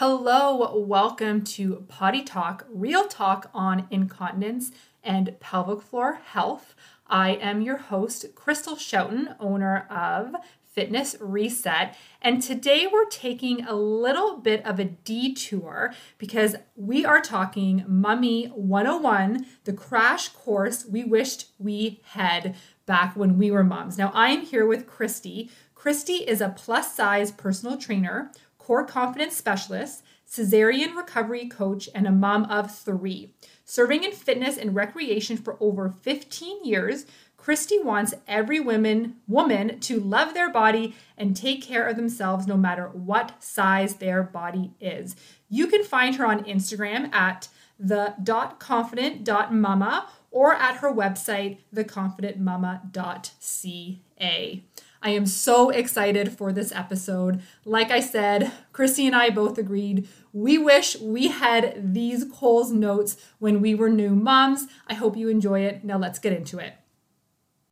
Hello, welcome to Potty Talk, real talk on incontinence and pelvic floor health. I am your host, Krystal Schouten, owner of Fitness Reset. And today we're taking a little bit of a detour because we are talking Mummy 101, the crash course we wished we had back when we were moms. Now, I am here with Krysti. Krysti is a plus size personal trainer, core confidence specialist, cesarean recovery coach, and a mom of three. Serving in fitness and recreation for over 15 years, Krysti wants every woman woman to love their body and take care of themselves no matter what size their body is. You can find her on Instagram at the confident mama or at her website theconfidentmama.ca. I am so excited for this episode. Like I said, Krysti and I both agreed we wish we had these Coles notes when we were new moms. I hope you enjoy it. Now let's get into it.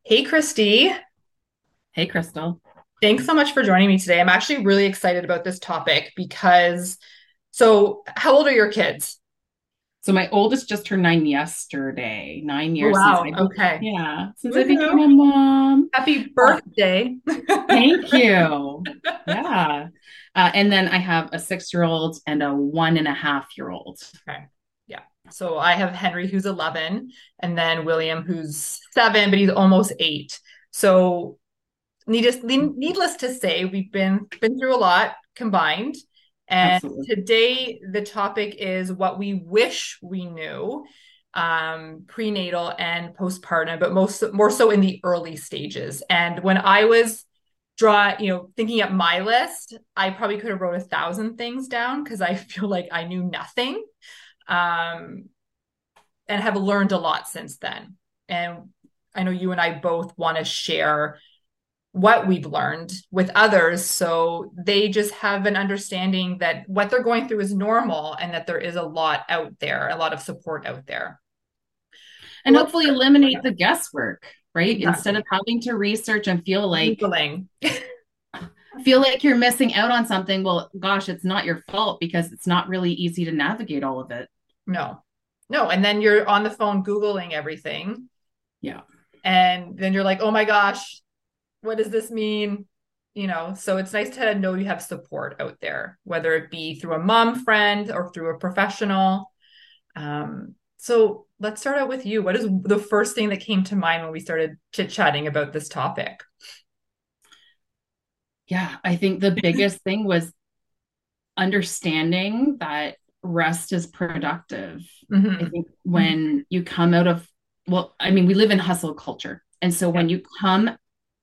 Hey, Krysti. Hey, Krystal. Thanks so much for joining me today. I'm actually really excited about this topic because, so how old are your kids? So my oldest just turned nine yesterday. Nine years. wow. Since I, okay. Yeah. Since Woo-hoo. I became a mom. Happy birthday. Thank you. Yeah. Uh, and then I have a six-year-old and a one and a half year old. Okay. Yeah. So I have Henry who's 11 and then William who's 7 but he's almost 8. So needless needless to say we've been been through a lot combined and Absolutely. today the topic is what we wish we knew um, prenatal and postpartum but most more so in the early stages. And when I was draw you know thinking up my list i probably could have wrote a thousand things down because i feel like i knew nothing um, and have learned a lot since then. And I know you and I both want to share what we've learned with others so they just have an understanding that what they're going through is normal and that there is a lot out there, a lot of support out there. And well, hopefully eliminate the guesswork, right? Exactly. Instead of having to research and feel like feel like you're missing out on something. Well, gosh, it's not your fault because it's not really easy to navigate all of it. No, no. And then you're on the phone Googling everything. Yeah. And then you're like, oh my gosh, what does this mean? You know, so it's nice to know you have support out there, whether it be through a mom friend or through a professional. Um, so let's start out with you. What is the first thing that came to mind when we started chit chatting about this topic? Yeah, I think the biggest thing was understanding that rest is productive. Mm-hmm. I think when you come out of, well, I mean, we live in hustle culture. And so yeah. when you come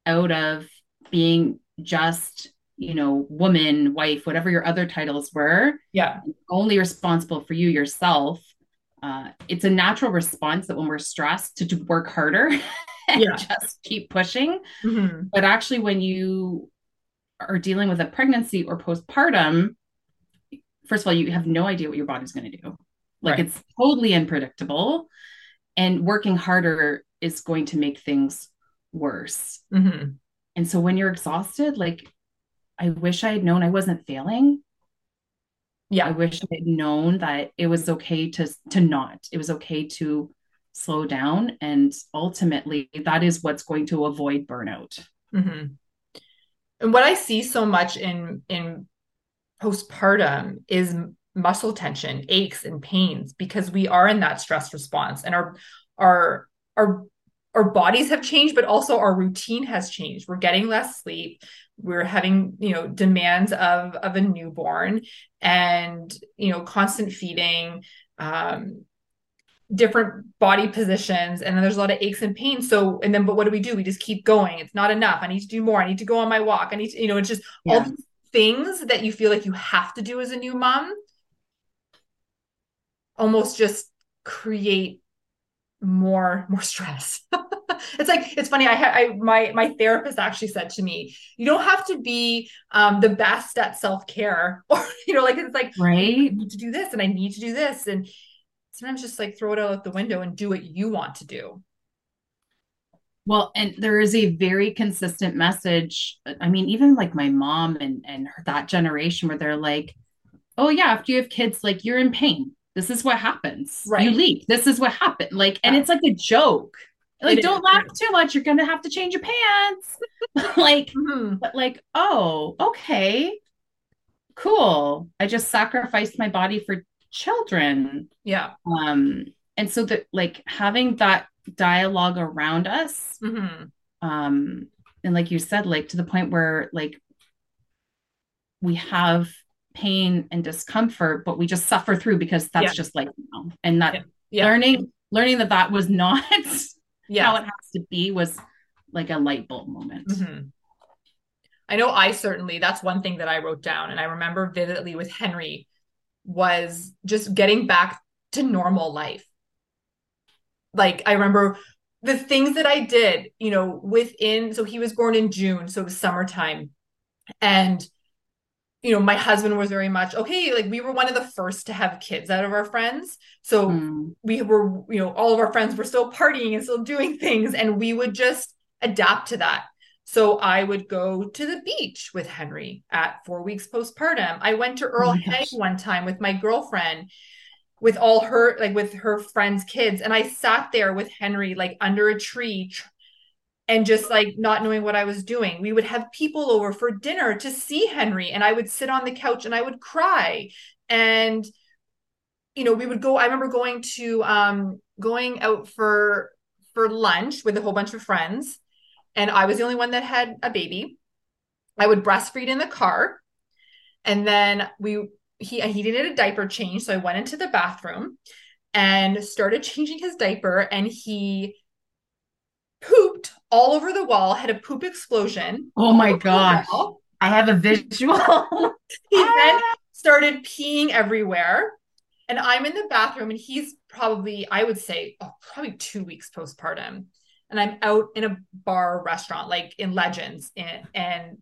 out of being just, you know, woman, wife, whatever your other titles were, yeah, only responsible for you yourself. Uh, it's a natural response that when we're stressed to, to work harder and yeah. just keep pushing. Mm-hmm. But actually, when you are dealing with a pregnancy or postpartum, first of all, you have no idea what your body's going to do. Like right. it's totally unpredictable. And working harder is going to make things worse. Mm-hmm. And so when you're exhausted, like I wish I had known I wasn't failing. Yeah. I wish I had known that it was okay to to not. It was okay to slow down. And ultimately that is what's going to avoid burnout. Mm-hmm. And what I see so much in in postpartum is muscle tension, aches and pains because we are in that stress response and our our our our bodies have changed but also our routine has changed. We're getting less sleep. We're having, you know, demands of of a newborn and, you know, constant feeding um different body positions and then there's a lot of aches and pains. So and then but what do we do? We just keep going. It's not enough. I need to do more. I need to go on my walk. I need to you know it's just yeah. all these things that you feel like you have to do as a new mom almost just create more more stress it's like it's funny i i my my therapist actually said to me you don't have to be um the best at self-care or you know like it's like right I need to do this and i need to do this and sometimes just like throw it out the window and do what you want to do well, and there is a very consistent message. I mean, even like my mom and and her, that generation where they're like, oh yeah, after you have kids, like you're in pain. This is what happens. Right. You leak. This is what happened. Like, and it's like a joke. Like, it don't is. laugh too much. You're gonna have to change your pants. like, mm-hmm. but like, oh, okay, cool. I just sacrificed my body for children. Yeah. Um, and so that like having that dialogue around us, mm-hmm. um, and like you said, like to the point where like we have pain and discomfort, but we just suffer through because that's yeah. just like you know, and that yeah. Yeah. learning learning that that was not yeah. how it has to be was like a light bulb moment. Mm-hmm. I know I certainly that's one thing that I wrote down and I remember vividly with Henry was just getting back to normal life. Like I remember the things that I did, you know, within so he was born in June, so it was summertime. And you know, my husband was very much okay. Like we were one of the first to have kids out of our friends. So mm. we were, you know, all of our friends were still partying and still doing things. And we would just adapt to that. So I would go to the beach with Henry at four weeks postpartum. I went to Earl oh Haig one time with my girlfriend with all her like with her friends kids and i sat there with henry like under a tree and just like not knowing what I was doing. We would have people over for dinner to see Henry, and I would sit on the couch and I would cry. And you know, we would go. I remember going to um going out for for lunch with a whole bunch of friends, and I was the only one that had a baby. I would breastfeed in the car, and then we he he needed a diaper change, so I went into the bathroom and started changing his diaper, and he pooped all over the wall, had a poop explosion. Oh my gosh. I have a visual. he then ah. started peeing everywhere. And I'm in the bathroom and he's probably, I would say, oh, probably two weeks postpartum. And I'm out in a bar restaurant, like in Legends, and and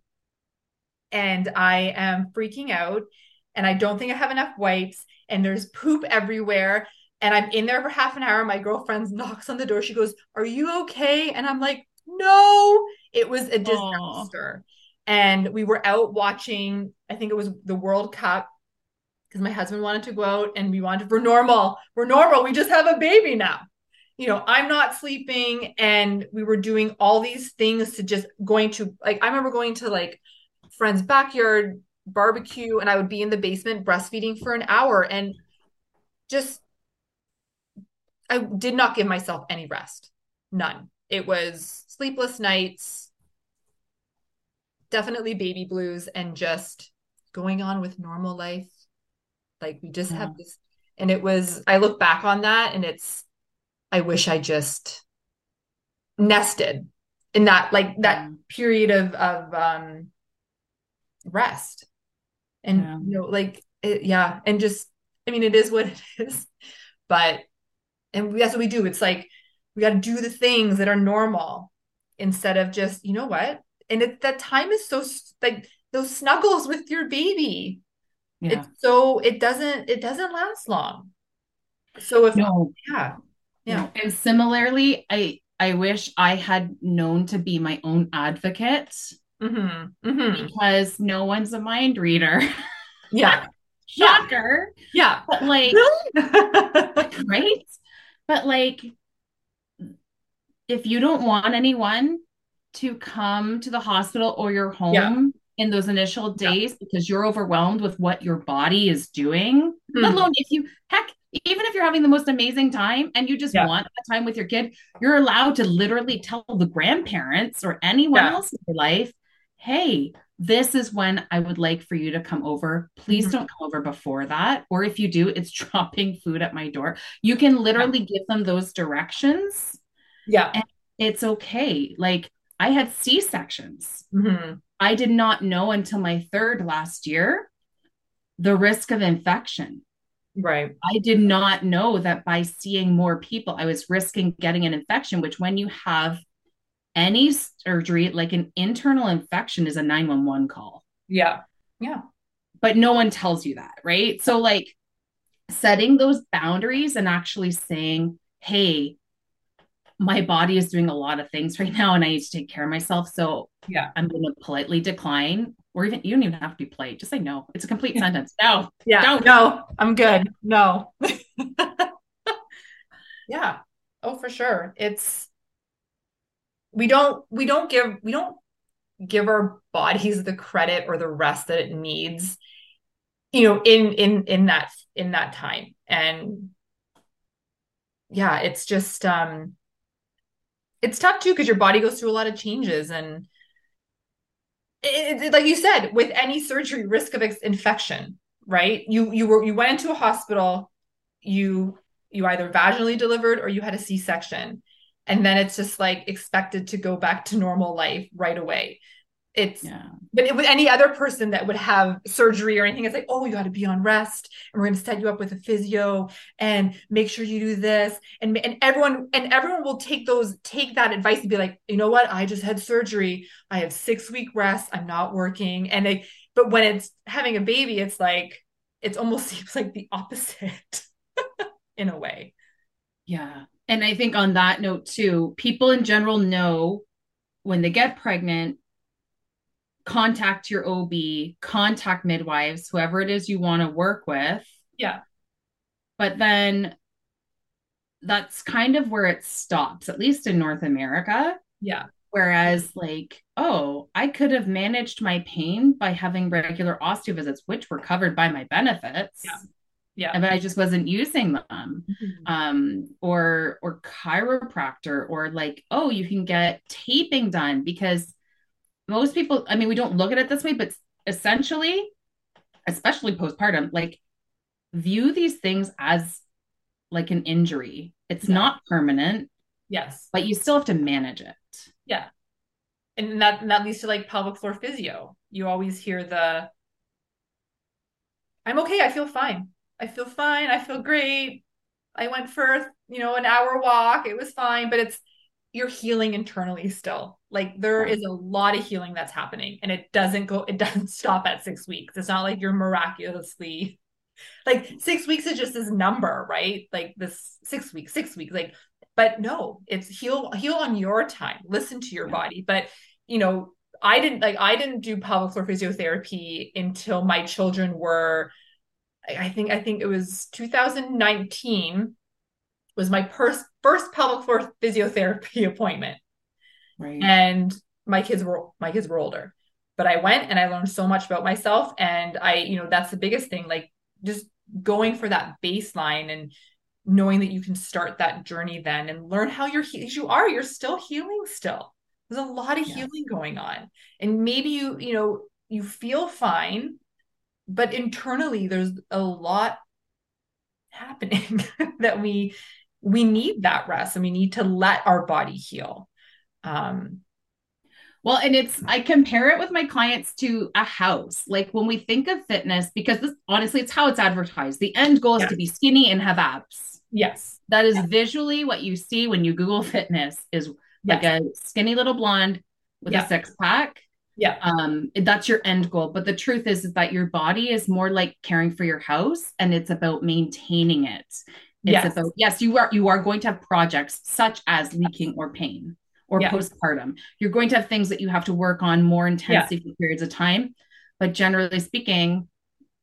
and I am freaking out. And I don't think I have enough wipes. And there's poop everywhere and I'm in there for half an hour. My girlfriend knocks on the door. She goes, Are you okay? And I'm like, No, it was a disaster. Aww. And we were out watching, I think it was the World Cup because my husband wanted to go out and we wanted, we're normal. We're normal. We just have a baby now. You know, I'm not sleeping. And we were doing all these things to just going to, like, I remember going to like friends' backyard barbecue and I would be in the basement breastfeeding for an hour and just I did not give myself any rest. None. It was sleepless nights, definitely baby blues, and just going on with normal life. Like we just yeah. have this, and it was, I look back on that and it's, I wish I just nested in that, like that period of, of, um, rest. And, yeah. you know, like, it, yeah. And just, I mean, it is what it is, but and that's what we do it's like we got to do the things that are normal instead of just you know what? And it, that time is so like those snuggles with your baby. Yeah. it's so it doesn't it doesn't last long. So if no. yeah yeah. And similarly i i wish i had known to be my own advocate mm-hmm. Mm-hmm. because no one's a mind reader. Yeah. Shocker. Yeah. But like right? But like, if you don't want anyone to come to the hospital or your home yeah. in those initial days yeah. because you're overwhelmed with what your body is doing, mm. let alone if you, heck, even if you're having the most amazing time and you just yeah. want a time with your kid, you're allowed to literally tell the grandparents or anyone else in your life, hey, this is when I would like for you to come over. Please mm-hmm. don't come over before that. Or if you do, it's dropping food at my door. You can literally give them those directions. Yeah. And it's okay. Like I had C sections. Mm-hmm. I did not know until my third last year the risk of infection. Right. I did not know that by seeing more people, I was risking getting an infection, which when you have any surgery, like an internal infection, is a 911 call. Yeah. Yeah. But no one tells you that, right? So, like, setting those boundaries and actually saying, hey, my body is doing a lot of things right now and I need to take care of myself. So, yeah, I'm going to politely decline or even you don't even have to be polite. Just say no. It's a complete sentence. No. Yeah. No. No. I'm good. No. yeah. Oh, for sure. It's we don't we don't give we don't give our bodies the credit or the rest that it needs you know in in in that in that time and yeah it's just um it's tough too because your body goes through a lot of changes and it, it, like you said with any surgery risk of infection right? You you were you went into a hospital you you either vaginally delivered or you had a c-section. And then it's just like expected to go back to normal life right away it's yeah. but it, with any other person that would have surgery or anything it's like oh you got to be on rest and we're going to set you up with a physio and make sure you do this and and everyone and everyone will take those take that advice and be like you know what? I just had surgery. I have six week rest. I'm not working and they but when it's having a baby it's like it almost seems like the opposite in a way. Yeah. And i think on that note too people in general know when they get pregnant contact your OB, contact midwives, whoever it is you want to work with. Yeah. But then that's kind of where it stops, at least in North America. Yeah. Whereas, like, oh, I could have managed my pain by having regular osteo visits, which were covered by my benefits. Yeah. Yeah. But I just wasn't using them. Mm-hmm. Um, or or chiropractor, or like, oh, you can get taping done because most people, I mean, we don't look at it this way, but essentially, especially postpartum, like view these things as like an injury. It's yeah. not permanent. Yes. But you still have to manage it. Yeah. And that and that leads to like pelvic floor physio. You always hear the I'm okay, I feel fine. I feel fine, I feel great. I went for, you know, an hour walk. It was fine, but it's you're healing internally still. Like there is a lot of healing that's happening and it doesn't go, it doesn't stop at six weeks. It's not like you're miraculously like six weeks is just this number, right? Like this six weeks, six weeks, like, but no, it's heal, heal on your time, listen to your body. But you know, I didn't like I didn't do pelvic floor physiotherapy until my children were I think I think it was 2019 was my first first pelvic floor physiotherapy appointment. Right. And my kids were my kids were older. But I went and I learned so much about myself and I, you know, that's the biggest thing like just going for that baseline and knowing that you can start that journey then and learn how you're you are you're still healing still. There's a lot of healing going on. And maybe you, you know, you feel fine, but internally there's a lot happening that we we need that rest and we need to let our body heal. Um, well, and it's, I compare it with my clients to a house. Like when we think of fitness, because this honestly, it's how it's advertised. The end goal is to be skinny and have abs. Yes. That is visually what you see when you Google fitness is yes. like a skinny little blonde with a six pack. Yeah. Um, that's your end goal. But the truth is, is that your body is more like caring for your house and it's about maintaining it. It's yes. about yes, you are you are going to have projects such as leaking or pain or yeah. postpartum. You're going to have things that you have to work on more intensely yeah. for periods of time. But generally speaking,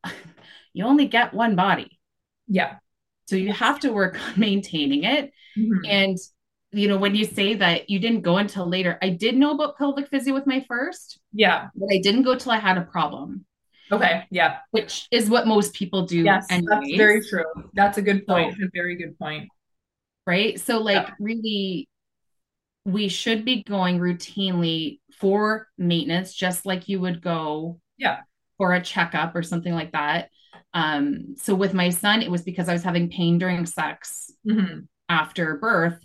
you only get one body. Yeah. So you have to work on maintaining it. Mm-hmm. And you know, when you say that you didn't go until later, I did know about pelvic physio with my first. Yeah. But I didn't go till I had a problem. Okay. Yeah. Which is what most people do. Yes, anyways. that's very true. That's a good point. So, a very good point. Right. So, like, yeah. really, we should be going routinely for maintenance, just like you would go. Yeah. For a checkup or something like that. Um, so with my son, it was because I was having pain during sex mm-hmm. after birth,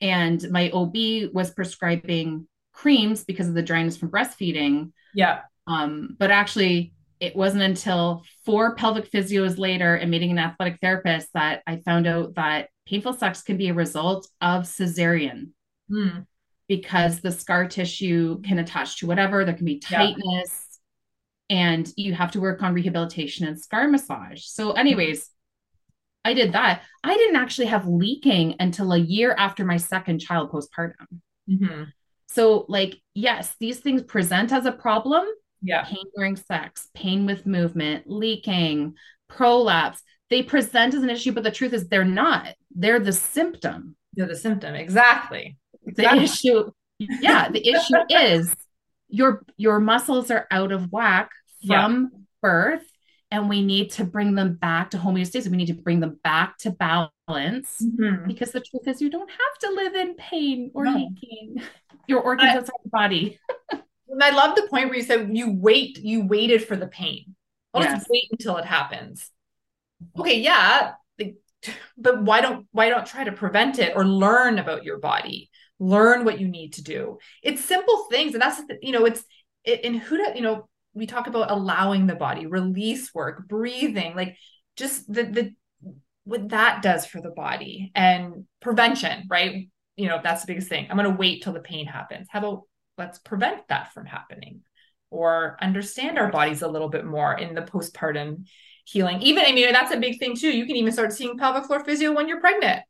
and my OB was prescribing creams because of the dryness from breastfeeding. Yeah. Um, but actually, it wasn't until four pelvic physios later and meeting an athletic therapist that I found out that painful sex can be a result of cesarean mm. because the scar tissue can attach to whatever, there can be tightness, yeah. and you have to work on rehabilitation and scar massage. So, anyways, I did that. I didn't actually have leaking until a year after my second child postpartum. Mm-hmm. So, like, yes, these things present as a problem yeah. pain during sex, pain with movement, leaking, prolapse. They present as an issue, but the truth is they're not. They're the symptom. They're the symptom. Exactly. exactly. The issue, yeah, the issue is your your muscles are out of whack from yeah. birth and we need to bring them back to homeostasis. We need to bring them back to balance mm-hmm. because the truth is, you don't have to live in pain or no. aching. Your organs I, outside the body. and I love the point where you said you wait, you waited for the pain. I'll yes. just wait until it happens. Okay, yeah, but why don't why don't try to prevent it or learn about your body? Learn what you need to do. It's simple things, and that's you know, it's in who do you know we talk about allowing the body, release work, breathing, like just the the what that does for the body and prevention, right? You know, that's the biggest thing. I'm going to wait till the pain happens. How about let's prevent that from happening or understand our bodies a little bit more in the postpartum healing. Even, I mean, that's a big thing too. You can even start seeing pelvic floor physio when you're pregnant.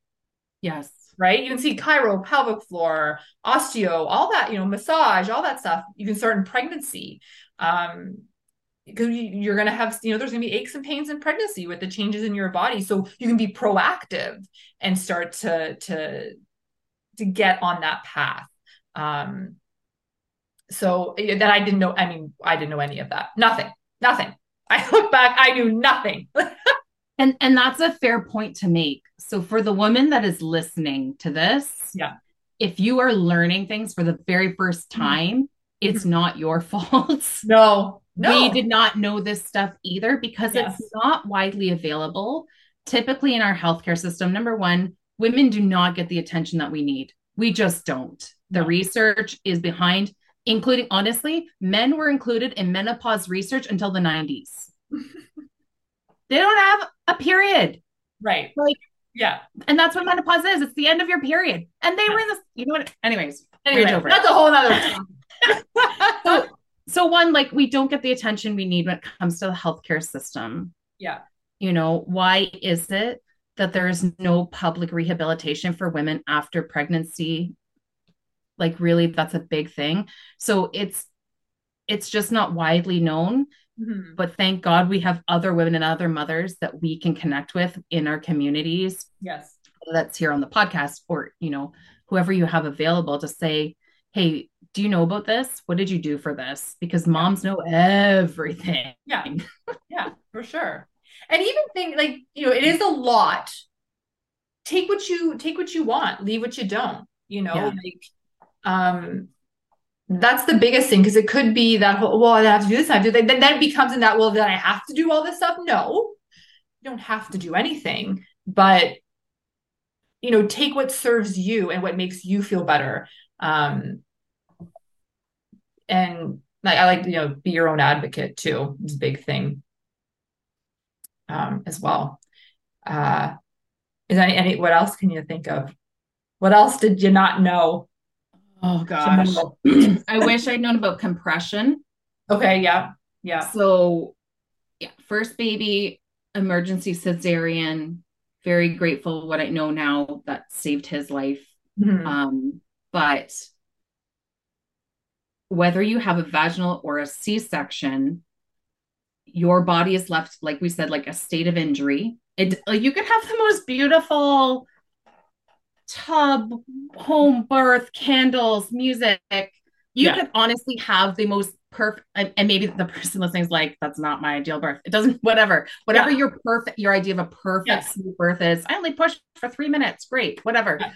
Yes. Right. You can see chiro, pelvic floor, osteo, all that, you know, massage, all that stuff. You can start in pregnancy um because you're going to have you know there's going to be aches and pains in pregnancy with the changes in your body so you can be proactive and start to to to get on that path um so that i didn't know i mean i didn't know any of that nothing nothing i look back i knew nothing and and that's a fair point to make so for the woman that is listening to this yeah if you are learning things for the very first mm-hmm. time it's mm-hmm. not your fault. No, no. We did not know this stuff either because yes. it's not widely available. Typically in our healthcare system, number one, women do not get the attention that we need. We just don't. The research is behind, including, honestly, men were included in menopause research until the 90s. they don't have a period. Right. Like, yeah. And that's what menopause is. It's the end of your period. And they were in this, you know what? Anyways, anyway, that's a whole other so, so one, like we don't get the attention we need when it comes to the healthcare system. Yeah. You know, why is it that there is no public rehabilitation for women after pregnancy? Like really, that's a big thing. So it's it's just not widely known. Mm-hmm. But thank God we have other women and other mothers that we can connect with in our communities. Yes. That's here on the podcast or, you know, whoever you have available to say, hey, do you know about this? What did you do for this? Because moms know everything. Yeah. Yeah, for sure. And even think like, you know, it is a lot. Take what you take what you want, leave what you don't, you know, yeah. like um that's the biggest thing because it could be that whole well, I have to do this, I have to then it becomes in that, well, then I have to do all this stuff. No, you don't have to do anything, but you know, take what serves you and what makes you feel better. Um, and like I like you know be your own advocate too. It's a big thing um, as well. Uh, is any any what else can you think of? What else did you not know? Oh gosh, I wish I'd known about compression. Okay, yeah, yeah. So, yeah, first baby, emergency cesarean. Very grateful what I know now that saved his life. Mm-hmm. Um, but whether you have a vaginal or a C section, your body is left, like we said, like a state of injury. It you could have the most beautiful tub, home birth, candles, music. You yeah. could honestly have the most perfect and maybe the person listening is like that's not my ideal birth it doesn't whatever whatever yeah. your perfect your idea of a perfect yes. birth is i only push for three minutes great whatever yeah.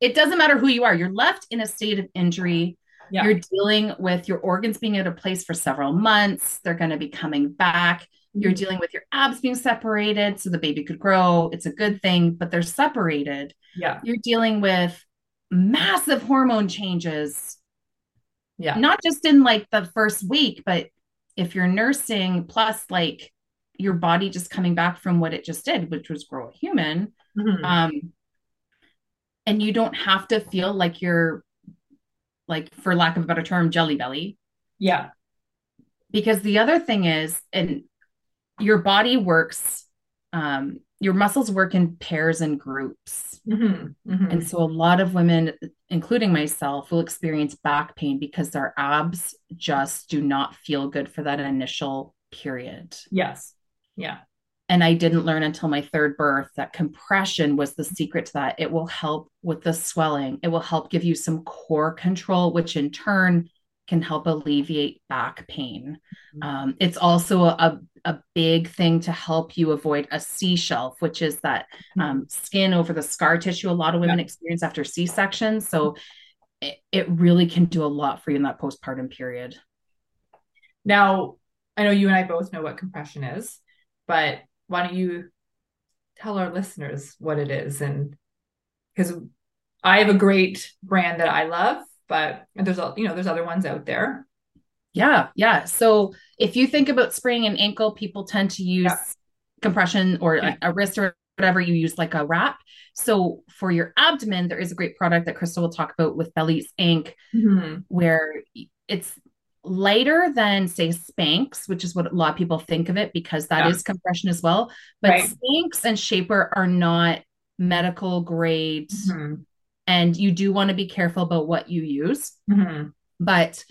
it doesn't matter who you are you're left in a state of injury. You're dealing with your organs being out of place for several months. They're going to be coming back. You're dealing with your abs being separated so the baby could grow. It's a good thing, but they're separated. Yeah. You're dealing with massive hormone changes. Yeah. Not just in like the first week, but if you're nursing plus like your body just coming back from what it just did, which was grow a human. Mm-hmm. Um, and you don't have to feel like you're like for lack of a better term, jelly belly. Yeah. Because the other thing is, and your body works um, your muscles work in pairs and groups. Mm-hmm, mm-hmm. And so a lot of women, including myself, will experience back pain because their abs just do not feel good for that initial period. Yes. Yeah. And I didn't learn until my third birth that compression was the secret to that. It will help with the swelling, it will help give you some core control, which in turn can help alleviate back pain. Mm-hmm. Um, it's also a, a big thing to help you avoid a C shelf, which is that mm-hmm. um, skin over the scar tissue a lot of women experience after C section. So it, it really can do a lot for you in that postpartum period. Now, I know you and I both know what compression is, but why don't you tell our listeners what it is? And because I have a great brand that I love, but there's a you know there's other ones out there. Yeah, yeah. So if you think about sprain an ankle, people tend to use yeah. compression or yeah. a, a wrist or whatever you use like a wrap. So for your abdomen, there is a great product that Krystal will talk about with Bellies Inc, mm-hmm. where it's lighter than say Spanx, which is what a lot of people think of it because that yeah. is compression as well. But right. Spanx and Shaper are not medical grade. Mm-hmm. And you do want to be careful about what you use. Mm-hmm. But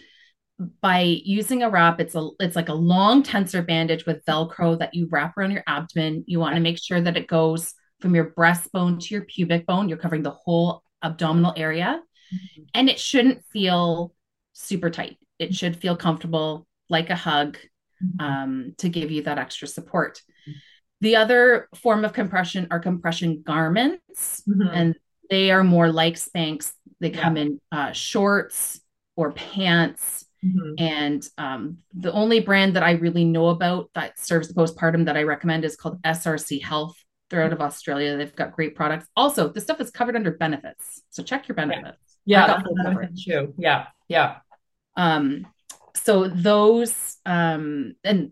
by using a wrap, it's a it's like a long tensor bandage with Velcro that you wrap around your abdomen. You want to make sure that it goes from your breastbone to your pubic bone. You're covering the whole abdominal area. Mm-hmm. And it shouldn't feel super tight it should feel comfortable like a hug mm-hmm. um, to give you that extra support. The other form of compression are compression garments, mm-hmm. and they are more like Spanx. They come in uh, shorts or pants. Mm-hmm. And um, the only brand that I really know about that serves the postpartum that I recommend is called SRC Health. They're out of Australia. They've got great products. Also, this stuff is covered under benefits. So check your benefits. Yeah, yeah too. Yeah, yeah. Um, so those um, and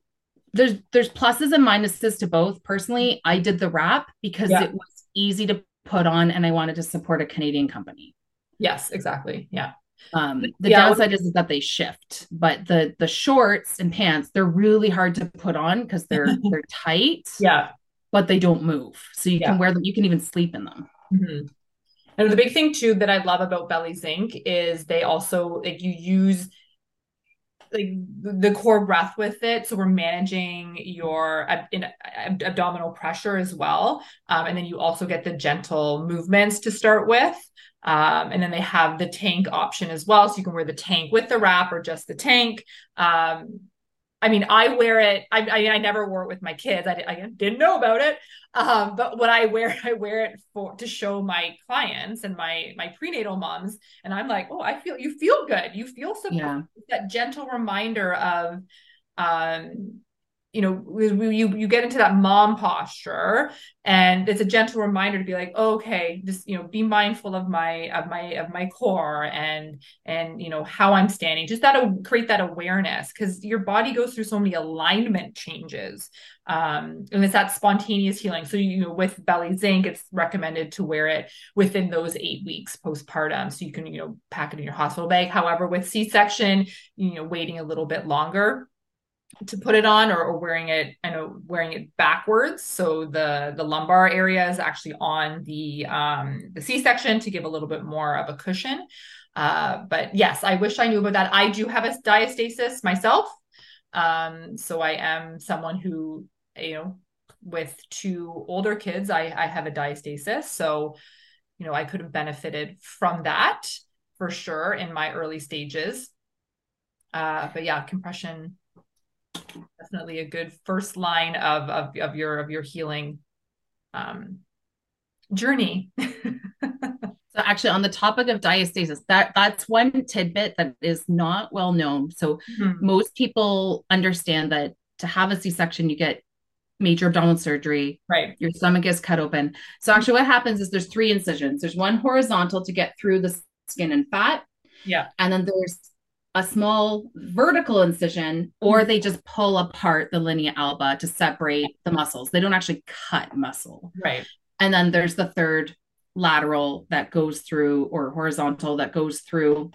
there's there's pluses and minuses to both. Personally, I did the wrap because yeah. it was easy to put on and I wanted to support a Canadian company. Yes, exactly. Yeah. Um, the yeah, downside is, is that they shift, but the the shorts and pants they're really hard to put on because they're they're tight. Yeah, but they don't move, so you yeah. can wear them. You can even sleep in them. Mm-hmm. And the big thing too that I love about Bellies Inc is they also like you use like the core breath with it. So we're managing your ab- in, ab- abdominal pressure as well. Um, and then you also get the gentle movements to start with. Um, and then they have the tank option as well. So you can wear the tank with the wrap or just the tank. Um, I mean, I wear it. I, I, I never wore it with my kids. I, I didn't know about it. Um, but when I wear, I wear it for to show my clients and my my prenatal moms, and I'm like, oh, I feel you feel good. You feel so yeah. that gentle reminder of um you know you you get into that mom posture and it's a gentle reminder to be like okay just you know be mindful of my of my of my core and and you know how i'm standing. Just that create that awareness because your body goes through so many alignment changes um and it's that spontaneous healing. So you know with Bellies Inc it's recommended to wear it within those eight weeks postpartum. So you can you know pack it in your hospital bag. However with c-section you know waiting a little bit longer to put it on or, or wearing it I know wearing it backwards. So the the lumbar area is actually on the um the c-section to give a little bit more of a cushion. Uh but yes i wish i knew about that. I do have a diastasis myself. Um so i am someone who you know with two older kids i i have a diastasis. So you know i could have benefited from that for sure in my early stages. Uh but yeah compression definitely a good first line of of, of your of your healing um, journey. so actually on the topic of diastasis, that that's one tidbit that is not well known. So mm-hmm. most people understand that to have a C-section, you get major abdominal surgery. Right. Your stomach is cut open. So actually what happens is there's three incisions. There's one horizontal to get through the skin and fat. Yeah. And then there's a small vertical incision, or mm-hmm. they just pull apart the linea alba to separate the muscles. They don't actually cut muscle. Right. And then there's the third lateral that goes through, or horizontal that goes through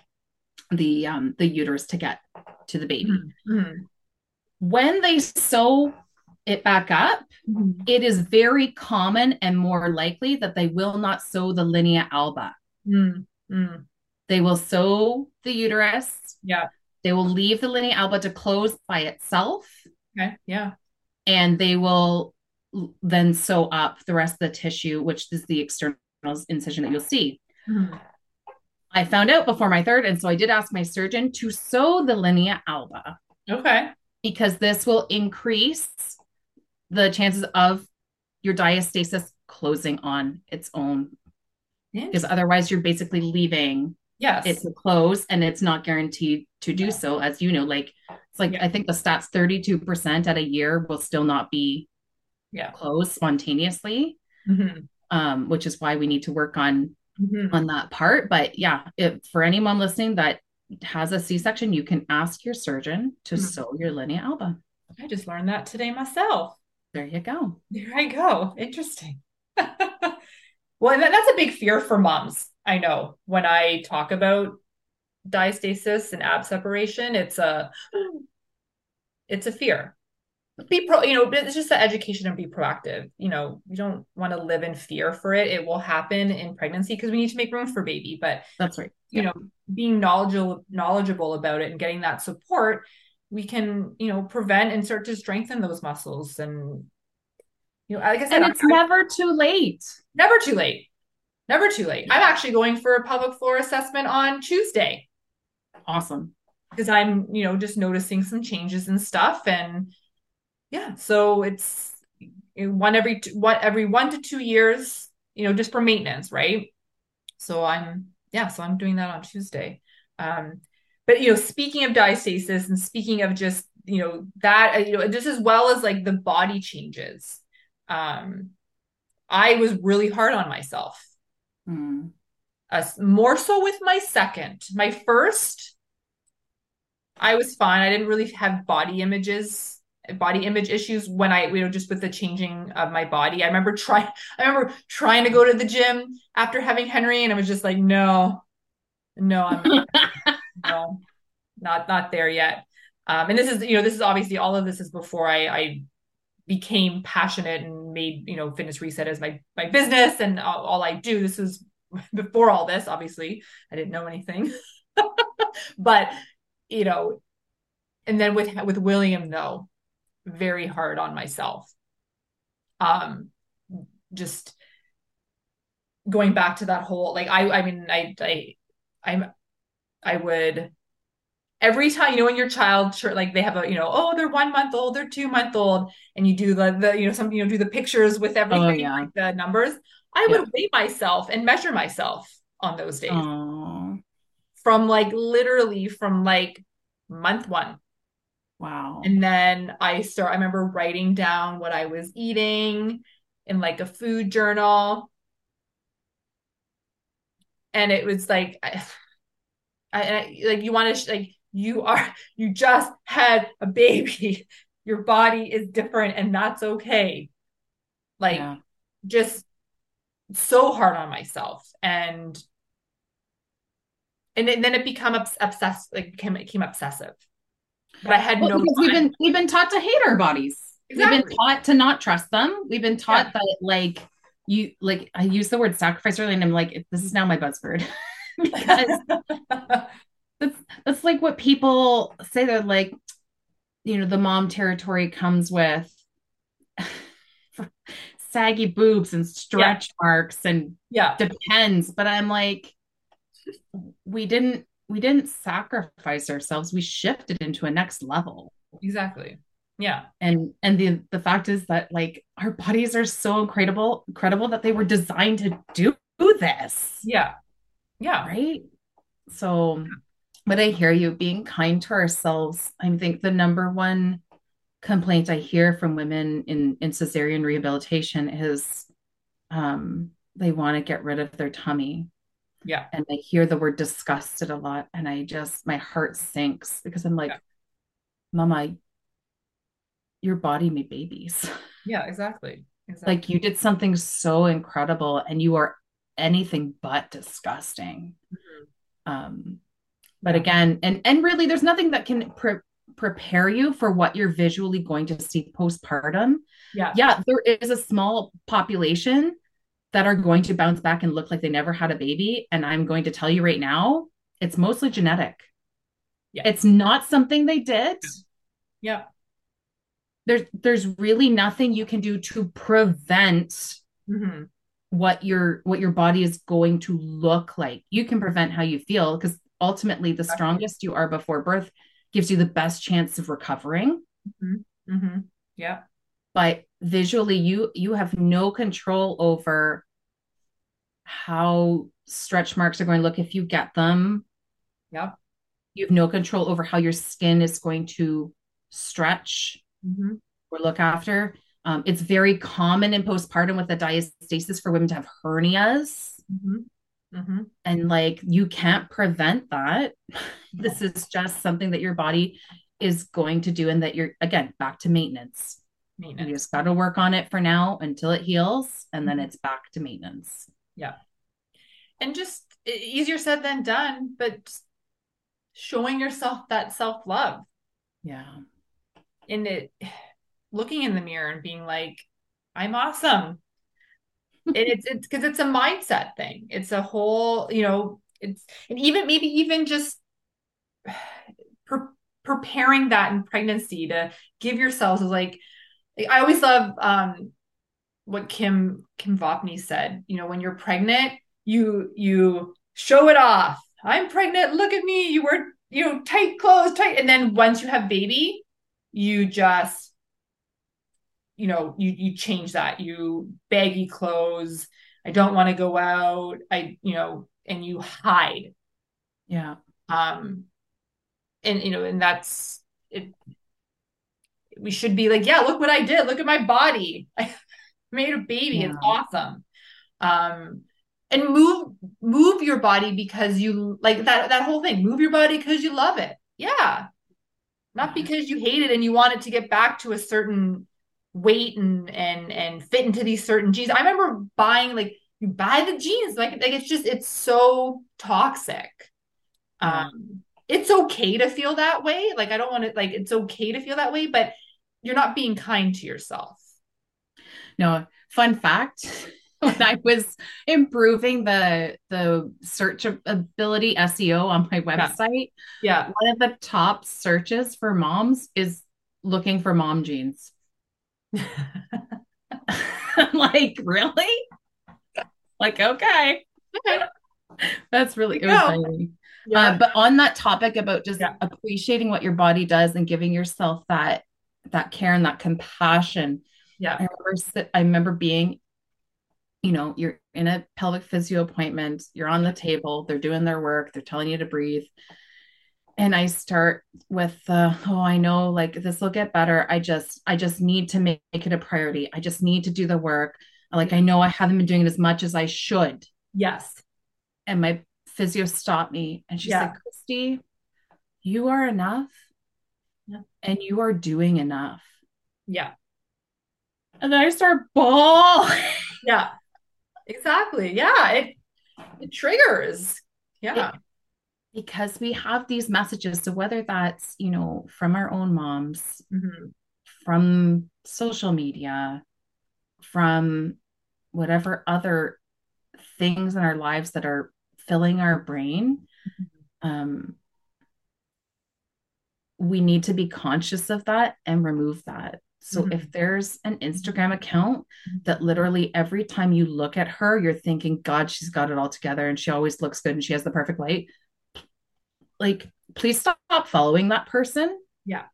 the um, the uterus to get to the baby. Mm-hmm. When they sew it back up, mm-hmm. it is very common and more likely that they will not sew the linea alba. Mm-hmm. They will sew the uterus. Yeah. They will leave the linea alba to close by itself. Okay. Yeah. And they will then sew up the rest of the tissue, which is the external incision that you'll see. Mm-hmm. I found out before my third, and so I did ask my surgeon to sew the linea alba. Okay. Because this will increase the chances of your diastasis closing on its own. Because otherwise, you're basically leaving yes. it to close, and it's not guaranteed to do yeah. so. As you know, like it's like yeah. I think the stats 32% at a year will still not be yeah. closed spontaneously. Mm-hmm. Um, which is why we need to work on mm-hmm. on that part. But yeah, if for anyone listening that has a C-section, you can ask your surgeon to mm-hmm. sew your linea alba. I just learned that today myself. There you go. There I go. Interesting. well, that's a big fear for moms. I know when I talk about diastasis and ab separation, it's a it's a fear. Be pro you know it's just the education and be proactive. You know you don't want to live in fear for it. It will happen in pregnancy because we need to make room for baby but that's right. you yeah. know being knowledgeable knowledgeable about it and getting that support we can you know prevent and start to strengthen those muscles and you know like i said and it's I, never too late. Never too late never too late. Yeah. i'm actually going for a pelvic floor assessment on tuesday. Awesome. Because i'm you know just noticing some changes and stuff and yeah so it's one every two, one every one to two years you know just for maintenance right? So i'm yeah so i'm doing that on tuesday. Um but you know speaking of diastasis and speaking of just you know that you know just as well as like the body changes um i was really hard on myself mm. uh, more so with my second my first i was fine i didn't really have body images body image issues when I, you know, just with the changing of my body. I remember trying, I remember trying to go to the gym after having Henry, and I was just like, no, no, I'm not, no, not not there yet. Um, and this is, you know, this is obviously all of this is before I, I became passionate and made, you know, fitness reset as my my business and all, all I do. This is before all this. Obviously, I didn't know anything, but you know, and then with with William, though very hard on myself. Um, just going back to that whole like I I mean I I I'm I would every time you know when your child like they have a you know oh they're one month old they're two month old and you do the the you know some you know do the pictures with oh, everything oh, yeah. like the numbers I yeah. would weigh myself and measure myself on those days Aww. from like literally from like month one Wow. And then I start, I remember writing down what I was eating in like a food journal. And it was like, I, I like, you want to, like, you are, you just had a baby. Your body is different and that's okay. Like, yeah. just so hard on myself. And, and then it become obsessed, like became, it became obsessive but I had well, no. we've been we've been taught to hate our bodies. Exactly. We've been taught to not trust them. We've been taught yeah. that like you like I use the word sacrifice earlier, and I'm like, this is now my buzzword because that's that's like what people say. They're like, you know, the mom territory comes with saggy boobs and stretch yeah. marks and yeah. depends. But I'm like, we didn't we didn't sacrifice ourselves. We shifted into a next level. Exactly. Yeah. And and the the fact is that like our bodies are so incredible incredible that they were designed to do this. Yeah. Yeah. Right? So but i hear you being kind to ourselves i think the number one complaint i hear from women in in cesarean rehabilitation is um they want to get rid of their tummy yeah. And I hear the word disgusted a lot. And I just, my heart sinks because I'm like, yeah. Mama, your body made babies. Yeah, exactly. exactly. Like you did something so incredible and you are anything but disgusting. Mm-hmm. Um, but again, and and really, there's nothing that can pre- prepare you for what you're visually going to see postpartum. Yeah. Yeah, there is a small population that are going to bounce back and look like they never had a baby. And I'm going to tell you right now, it's mostly genetic. Yeah. It's not something they did. Yeah. There's there's really nothing you can do to prevent mm-hmm. what your what your body is going to look like. You can prevent how you feel because ultimately the strongest you are before birth gives you the best chance of recovering. Mm-hmm. Mm-hmm. Yeah. But visually, you you have no control over how stretch marks are going to look if you get them. Yeah. You have no control over how your skin is going to stretch mm-hmm. or look after. Um, it's very common in postpartum with the diastasis for women to have hernias. Mm-hmm. And like you can't prevent that. this is just something that your body is going to do, and that you're again back to maintenance. Maintenance. You just got to work on it for now until it heals, and then mm-hmm. it's back to maintenance. Yeah. And just easier said than done, but showing yourself that self love. Yeah. And it looking in the mirror and being like, I'm awesome it's it's because it's a mindset thing. It's a whole, you know, it's and even maybe even just pre- preparing that in pregnancy to give yourselves is like I always love um what Kim Kim Vopni said. You know, when you're pregnant, you you show it off. I'm pregnant. Look at me. You wear you know tight clothes, tight, and then once you have baby, you just you know you you change that. You baggy clothes. I don't want to go out. I you know and you hide. Yeah. Um and you know and that's it we should be like yeah look what i did. Look at my body. I made a baby. Yeah. it's awesome. Um and move move your body because you like that that whole thing move your body because you love it. Yeah. Not because you hate it and you want it to get back to a certain weight and and and fit into these certain jeans. I remember buying like you buy the jeans like like it's just it's so toxic. Um it's okay to feel that way. Like I don't want to like it's okay to feel that way, but you're not being kind to yourself. No, fun fact when I was improving the the search ability SEO on my website, yeah. yeah. one of the top searches for moms is looking for mom jeans. I'm like, really? Like, okay. That's really it was funny. Yeah. Uh, but on that topic about just yeah. appreciating what your body does and giving yourself that that care and that compassion. Yeah. I remember, I remember being, you know, you're in a pelvic physio appointment, you're on the table, they're doing their work, they're telling you to breathe and I start with oh I know like this will get better. I just I just need to make, make it a priority. I just need to do the work. Like I know I haven't been doing it as much as I should. Yes. And my physio stopped me and she yeah. like, Krysti, you are enough. Yeah. And you are doing enough. Yeah. And then I start bawl. yeah. Exactly. Yeah. It it triggers. Yeah. It, because we have these messages so whether that's you know from our own moms mm-hmm. from social media from whatever other things in our lives that are filling our brain mm-hmm. um, we need to be conscious of that and remove that so mm-hmm. if there's an Instagram account that literally every time you look at her, you're thinking, God, she's got it all together and she always looks good and she has the perfect light like please stop following that person. Yeah.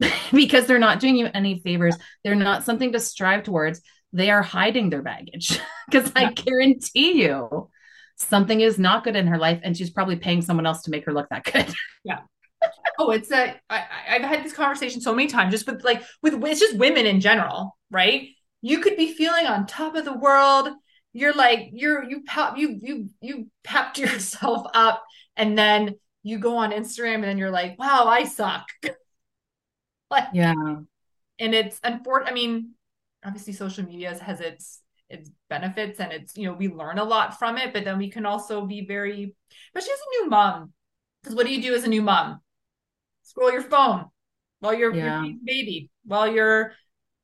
Because they're not doing you any favors. They're not something to strive towards. They are hiding their baggage. Because yeah. i guarantee you something is not good in her life and she's probably paying someone else to make her look that good. Yeah. Oh it's a I, i've had this conversation so many times just with like with it's just women in general right? You could be feeling on top of the world. You're like you're you pep you you you pepped yourself up and then you go on Instagram and then you're like, wow, I suck. like, yeah. And it's unfortunate. I mean, obviously social media has its its benefits and it's, you know, we learn a lot from it, but then we can also be very, But she's a new mom. Because what do you do as a new mom? Scroll your phone. while you're, yeah. you're baby, while you're,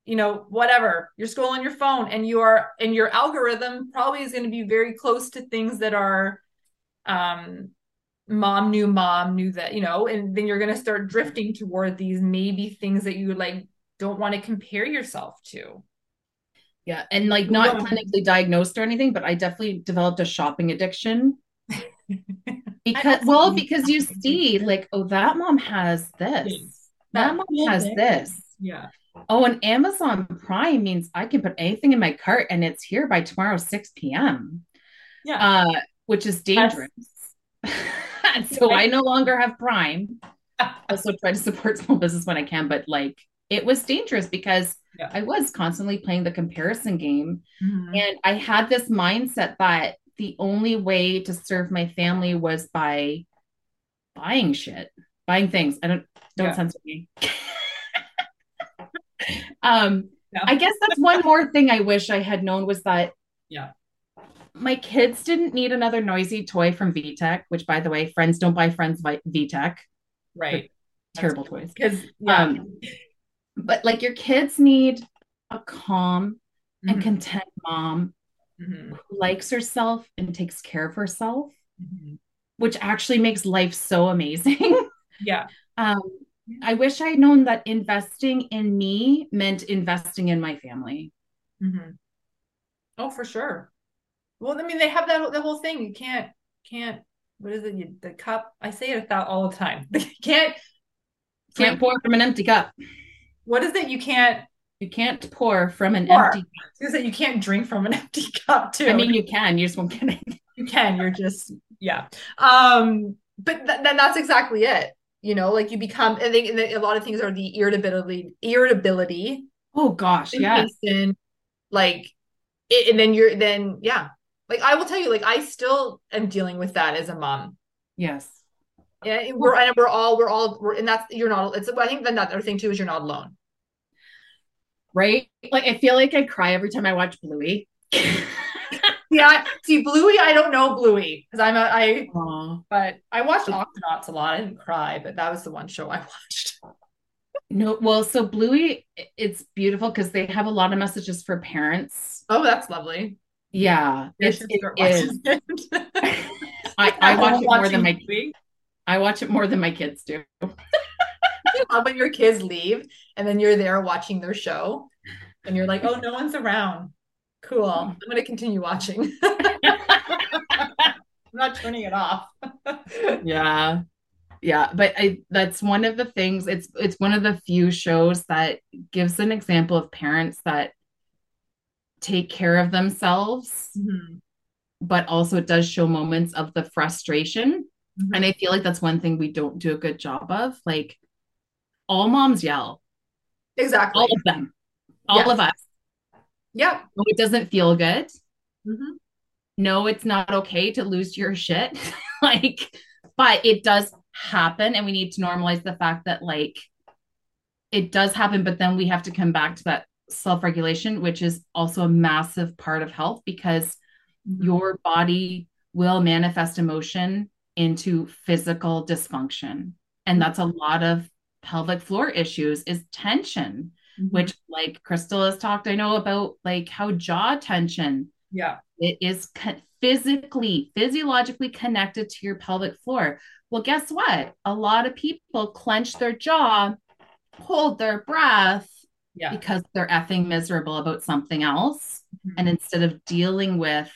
you know, whatever, you're scrolling your phone and you are, and your algorithm probably is going to be very close to things that are, um, mom knew mom knew that, you know, and then you're going to start drifting toward these maybe things that you like don't want to compare yourself to. Yeah. And like not clinically diagnosed or anything, but I definitely developed a shopping addiction. because well, because you see, like, oh, that mom has this. That, that mom has this. Yeah. Oh, and Amazon Prime means I can put anything in my cart and it's here by tomorrow, 6 p.m. Yeah. Uh, which is dangerous. so I no longer have Prime. I also try to support small business when I can, but like it was dangerous because yeah. I was constantly playing the comparison game. Mm-hmm. And I had this mindset that the only way to serve my family was by buying shit, buying things. I don't don't yeah. censor me. um yeah. I guess that's one more thing I wish I had known was that yeah. My kids didn't need another noisy toy from VTech, which by the way, friends don't buy friends VTech. Right. Terrible toys. Because yeah. Um, but like your kids need a calm mm-hmm. and content mom mm-hmm. who likes herself and takes care of herself, mm-hmm. which actually makes life so amazing. yeah. Um, I wish I had known that investing in me meant investing in my family. Mm-hmm. Oh, for sure. Well, I mean, they have that the whole thing. You can't can't what is it? You, the cup. I say it about all the time. You can't can't pour from an empty cup what is it? You can't you can't pour from an pour. empty cup. that you can't drink from an empty cup too. I mean, you can. You just won't get it. You can. You're just yeah. Um, but th- then that's exactly it. You know, like you become. I think a lot of things are the irritability. Irritability. Oh gosh, yeah. Like, it, and then you're then yeah. Like I will tell you, like I still am dealing with that as a mom. Yes. Yeah, we're and we're all we're all we're and that's you're not. It's I think then the other thing too is you're not alone right? Like I feel like I cry every time I watch Bluey. yeah, see Bluey, I don't know Bluey because I'm a I Aww. but I watched Octonauts a lot. I didn't cry, but that was the one show I watched. No, well, so Bluey, it's beautiful because they have a lot of messages for parents. Oh, that's lovely. Yeah, it's, it is. I, I watch it more than my I watch it more than my kids do. when your kids leave and then you're there watching their show and you're like, oh, no one's around. Cool. Mm-hmm. I'm going to continue watching. I'm not turning it off. yeah. Yeah, but I that's one of the things it's it's one of the few shows that gives an example of parents that take care of themselves. Mm-hmm. But also it does show moments of the frustration. Mm-hmm. And I feel like that's one thing we don't do a good job of. Like all moms yell. Exactly. All of them. All yes. of us. Yeah. No, it doesn't feel good. Mm-hmm. No, it's not okay to lose your shit. like, but it does happen. And we need to normalize the fact that, like, it does happen, but then we have to come back to that self regulation, which is also a massive part of health because mm-hmm. your body will manifest emotion into physical dysfunction. And that's a lot of pelvic floor issues is tension, mm-hmm. which like Krystal has talked, I know about like how jaw tension. Yeah. It is co- physically, physiologically connected to your pelvic floor. Well, guess what? A lot of people clench their jaw, hold their breath yeah. because they're effing miserable about something else. Mm-hmm. And instead of dealing with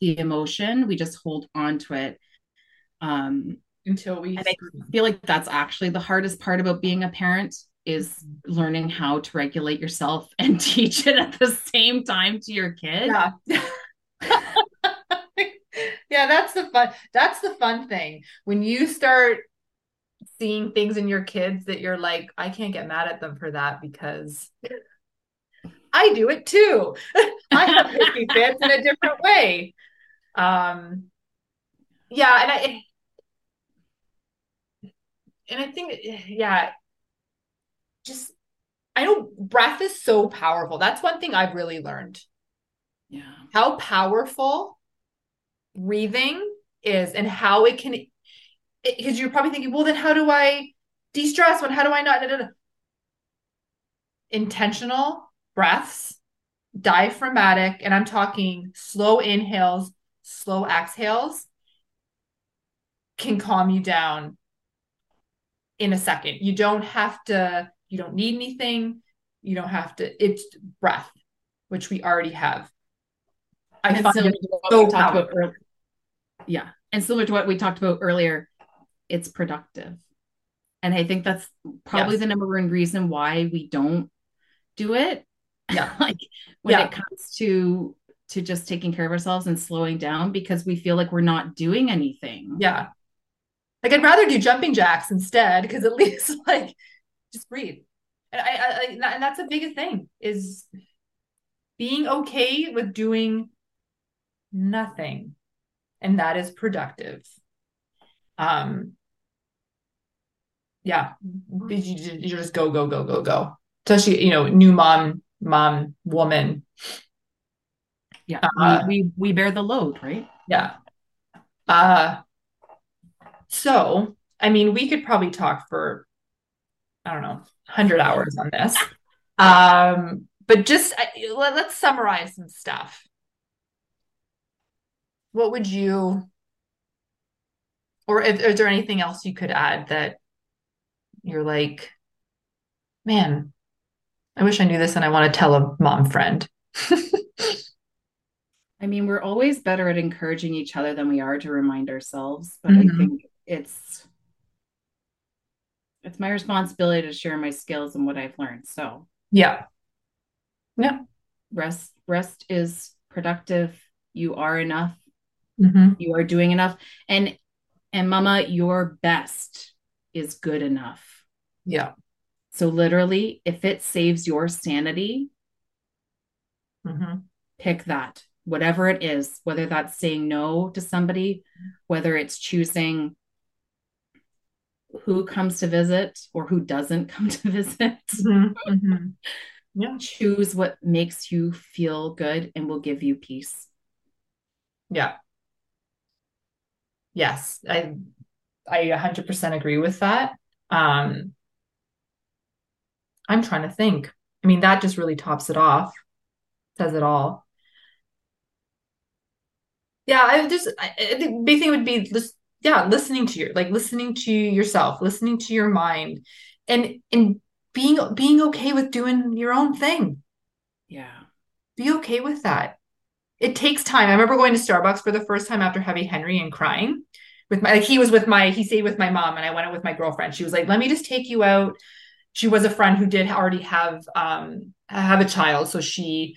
the emotion, we just hold on to it. Um, until we feel like that's actually the hardest part about being a parent is learning how to regulate yourself and teach it at the same time to your kid. Yeah. yeah, that's the fun that's the fun thing. When you start seeing things in your kids that you're like, I can't get mad at them for that because I do it too. I have hissy fits in a different way. Um yeah, and I and I think, yeah, just I know breath is so powerful. That's one thing I've really learned. Yeah. How powerful breathing is and how it can because you're probably thinking, well, then how do I de-stress When how do i not intentional breaths diaphragmatic and i'm talking slow inhales slow exhales can calm you down in a second. You don't have to you don't need anything. You don't have to it's breath which we already have. I and find it so about yeah. And similar to what we talked about earlier it's productive. And i think that's probably yes. the number one reason why we don't do it. Yeah. Like when yeah. it comes to to just taking care of ourselves and slowing down because we feel like we're not doing anything. Yeah. Like i'd rather do jumping jacks instead because at least like just breathe. And I, I, and that's the biggest thing is being okay with doing nothing. And that is productive. Um yeah. You, you just go go go go go? Especially you know new mom mom woman. Yeah. Uh, we, we bear the load right? Yeah. Uh so i mean we could probably talk for i don't know 100 hours on this. Um but just let, let's summarize some stuff. What would you or if, is there anything else you could add that you're like man I wish I knew this and I want to tell a mom friend. I mean, we're always better at encouraging each other than we are to remind ourselves, but mm-hmm. I think it's it's my responsibility to share my skills and what I've learned. So, yeah. Yeah. Rest rest is productive. You are enough. Mm-hmm. You are doing enough. And and mama, your best is good enough. Yeah. So, literally, if it saves your sanity, mm-hmm. pick that, whatever it is, whether that's saying no to somebody, whether it's choosing who comes to visit or who doesn't come to visit. Mm-hmm. Mm-hmm. Yeah. Choose what makes you feel good and will give you peace. Yeah. Yes, I I 100% agree with that. Um I'm trying to think. I mean, that just really tops it off, says it all. Yeah, I just I, the big thing would be just yeah, listening to your like listening to yourself, listening to your mind, and and being being okay with doing your own thing. Yeah, be okay with that. It takes time. I remember going to Starbucks for the first time after having Henry and crying with my like he was with my he stayed with my mom and I went out with my girlfriend. She was like, "Let me just take you out." she was a friend who did already have um have a child. So she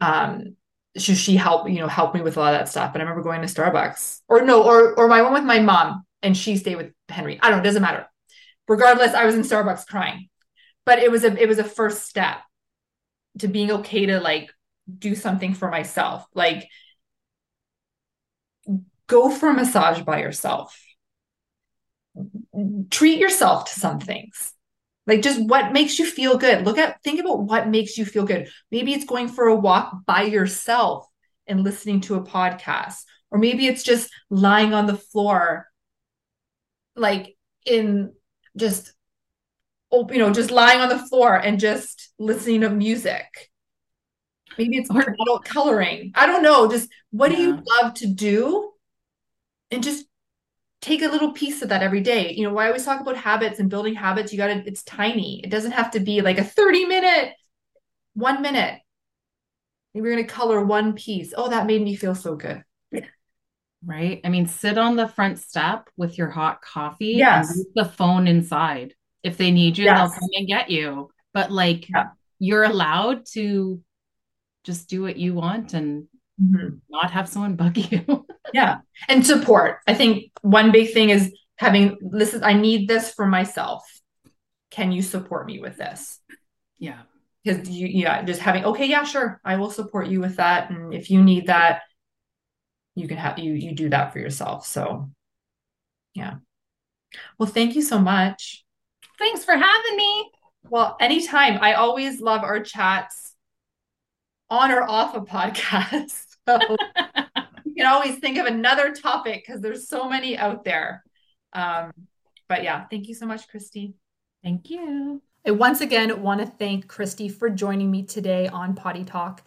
um she she helped you know helped me with a lot of that stuff. And i remember going to starbucks or no or or I went with my mom and she stayed with henry. I don't know it doesn't matter. Regardless i was in starbucks crying. But it was a it was a first step to being okay to like do something for myself. Like go for a massage by yourself treat yourself to some things like just what makes you feel good. Look at think about what makes you feel good. Maybe it's going for a walk by yourself and listening to a podcast. Or maybe it's just lying on the floor like in just oh, you know just lying on the floor and just listening to music maybe it's adult coloring i don't know just what yeah. do you love to do and just take a little piece of that every day. You know, why I always talk about habits and building habits. You got to, it's tiny. It doesn't have to be like a 30 minute, one minute. Maybe you're going to color one piece. Oh, that made me feel so good. Right. I mean, sit on the front step with your hot coffee. Yes. the phone inside. If they need you, yes. they'll come and get you. But like, yeah. you're allowed to just do what you want and mm-hmm. not have someone bug you. yeah. And support. I think one big thing is having this is I need this for myself. Can you support me with this? Yeah. Because you yeah, just having okay, yeah, sure. I will support you with that. And if you need that, you can have you you do that for yourself. So yeah. Well, thank you so much. Thanks for having me. Well, anytime. I always love our chats on or off a podcast. So you can always think of another topic because there's so many out there. Um, But yeah, thank you so much, Krysti. Thank you. I once again want to thank Krysti for joining me today on Potty Talk.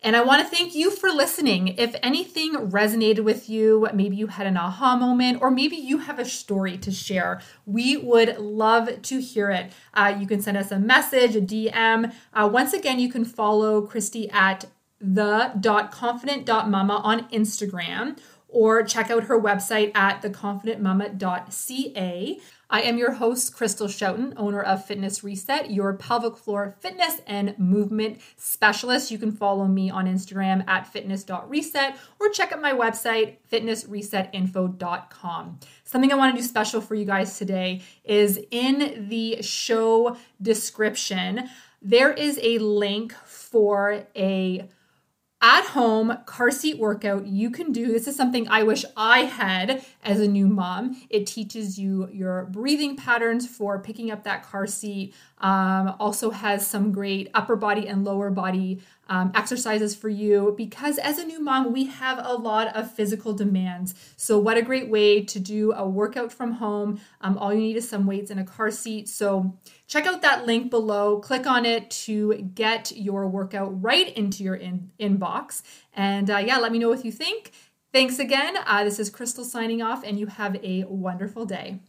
And I want to thank you for listening. If anything resonated with you, maybe you had an aha moment, or maybe you have a story to share, we would love to hear it. Uh, you can send us a message, a DM. Uh, once again, you can follow Krysti at the.confident.mama on Instagram or check out her website at theconfidentmama.ca. I am your host, Krystal Schouten, owner of Fitness Reset, your pelvic floor fitness and movement specialist. You can follow me on Instagram at fitness.reset or check out my website, fitnessresetinfo.com. Something I want to do special for you guys today is in the show description, there is a link for a at home car seat workout you can do. This is something I wish I had as a new mom. It teaches you your breathing patterns for picking up that car seat. Um, also has some great upper body and lower body um, exercises for you because as a new mom, we have a lot of physical demands. So, what a great way to do a workout from home. Um, all you need is some weights and a car seat. So, check out that link below. Click on it to get your workout right into your in- inbox. And uh, yeah, let me know what you think. Thanks again. Uh, this is Krystal signing off, and you have a wonderful day.